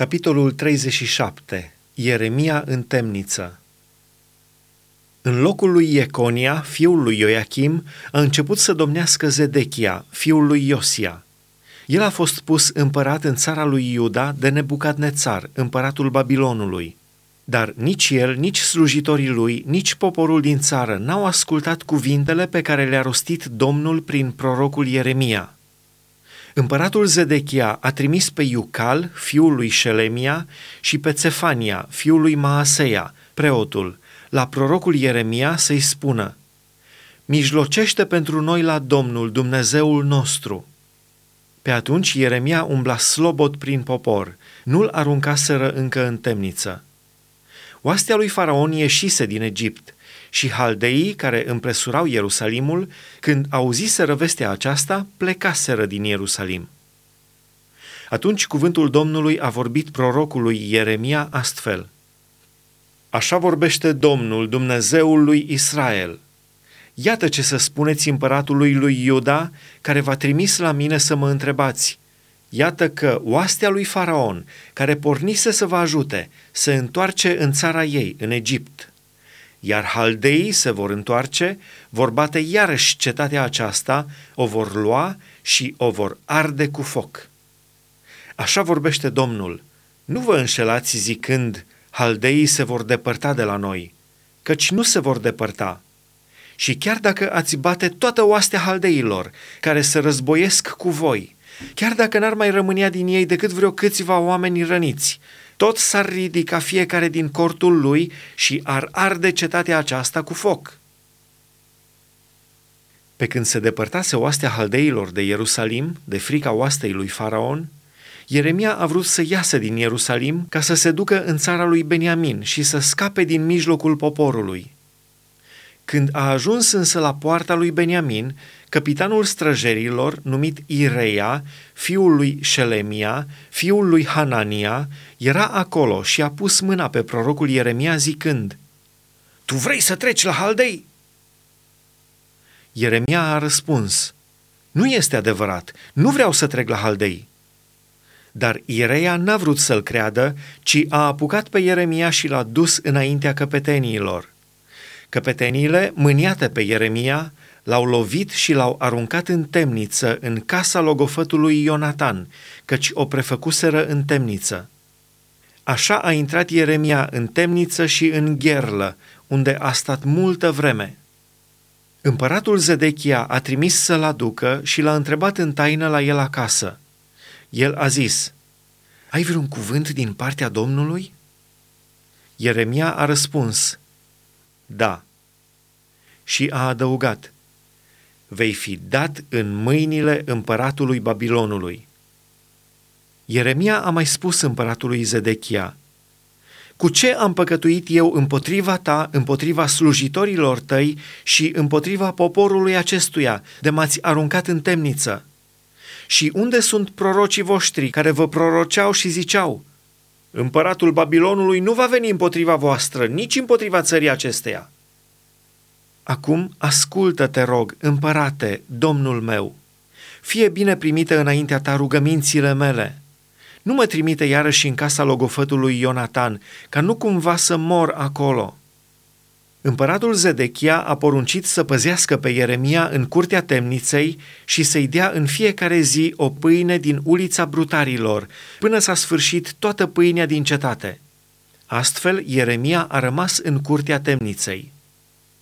Capitolul 37. Ieremia în temniță În locul lui Ieconia, fiul lui Ioachim, a început să domnească Zedechia, fiul lui Iosia. El a fost pus împărat în țara lui Iuda de Nebucadnețar, împăratul Babilonului. Dar nici el, nici slujitorii lui, nici poporul din țară n-au ascultat cuvintele pe care le-a rostit Domnul prin prorocul Ieremia – Împăratul Zedechia a trimis pe Iucal, fiul lui Șelemia, și pe Cefania, fiul lui Maaseia, preotul, la prorocul Ieremia să-i spună Mijlocește pentru noi la Domnul, Dumnezeul nostru. Pe atunci Ieremia umbla slobot prin popor, nu-l aruncaseră încă în temniță. Oastea lui Faraon ieșise din Egipt și haldeii care împresurau Ierusalimul, când auziseră vestea aceasta, plecaseră din Ierusalim. Atunci cuvântul Domnului a vorbit prorocului Ieremia astfel. Așa vorbește Domnul, Dumnezeul lui Israel. Iată ce să spuneți împăratului lui Iuda, care v-a trimis la mine să mă întrebați. Iată că oastea lui Faraon, care pornise să vă ajute, se întoarce în țara ei, în Egipt iar haldeii se vor întoarce, vor bate iarăși cetatea aceasta, o vor lua și o vor arde cu foc. Așa vorbește Domnul, nu vă înșelați zicând, haldeii se vor depărta de la noi, căci nu se vor depărta. Și chiar dacă ați bate toată oastea haldeilor, care se războiesc cu voi, chiar dacă n-ar mai rămânea din ei decât vreo câțiva oameni răniți, tot s-ar ridica fiecare din cortul lui și ar arde cetatea aceasta cu foc. Pe când se depărtase oastea haldeilor de Ierusalim, de frica oastei lui Faraon, Ieremia a vrut să iasă din Ierusalim ca să se ducă în țara lui Beniamin și să scape din mijlocul poporului. Când a ajuns însă la poarta lui Beniamin, capitanul străjerilor, numit Ireia, fiul lui Șelemia, fiul lui Hanania, era acolo și a pus mâna pe prorocul Ieremia zicând, Tu vrei să treci la Haldei? Ieremia a răspuns, Nu este adevărat, nu vreau să trec la Haldei. Dar Ireia n-a vrut să-l creadă, ci a apucat pe Ieremia și l-a dus înaintea căpeteniilor. Căpeteniile, mâniate pe Ieremia, l-au lovit și l-au aruncat în temniță, în casa logofătului Ionatan, căci o prefăcuseră în temniță. Așa a intrat Ieremia în temniță și în gherlă, unde a stat multă vreme. Împăratul Zedechia a trimis să-l aducă și l-a întrebat în taină la el acasă. El a zis, Ai vreun cuvânt din partea Domnului? Ieremia a răspuns, Da. Și a adăugat, Vei fi dat în mâinile împăratului Babilonului. Ieremia a mai spus împăratului Zedechia, Cu ce am păcătuit eu împotriva ta, împotriva slujitorilor tăi și împotriva poporului acestuia, de m-ați aruncat în temniță? Și unde sunt prorocii voștri care vă proroceau și ziceau, Împăratul Babilonului nu va veni împotriva voastră, nici împotriva țării acesteia. Acum ascultă, te rog, împărate, domnul meu, fie bine primite înaintea ta rugămințile mele – nu mă trimite iarăși în casa logofătului Ionatan, ca nu cumva să mor acolo. Împăratul Zedechia a poruncit să păzească pe Ieremia în curtea temniței și să-i dea în fiecare zi o pâine din ulița brutarilor, până s-a sfârșit toată pâinea din cetate. Astfel, Ieremia a rămas în curtea temniței.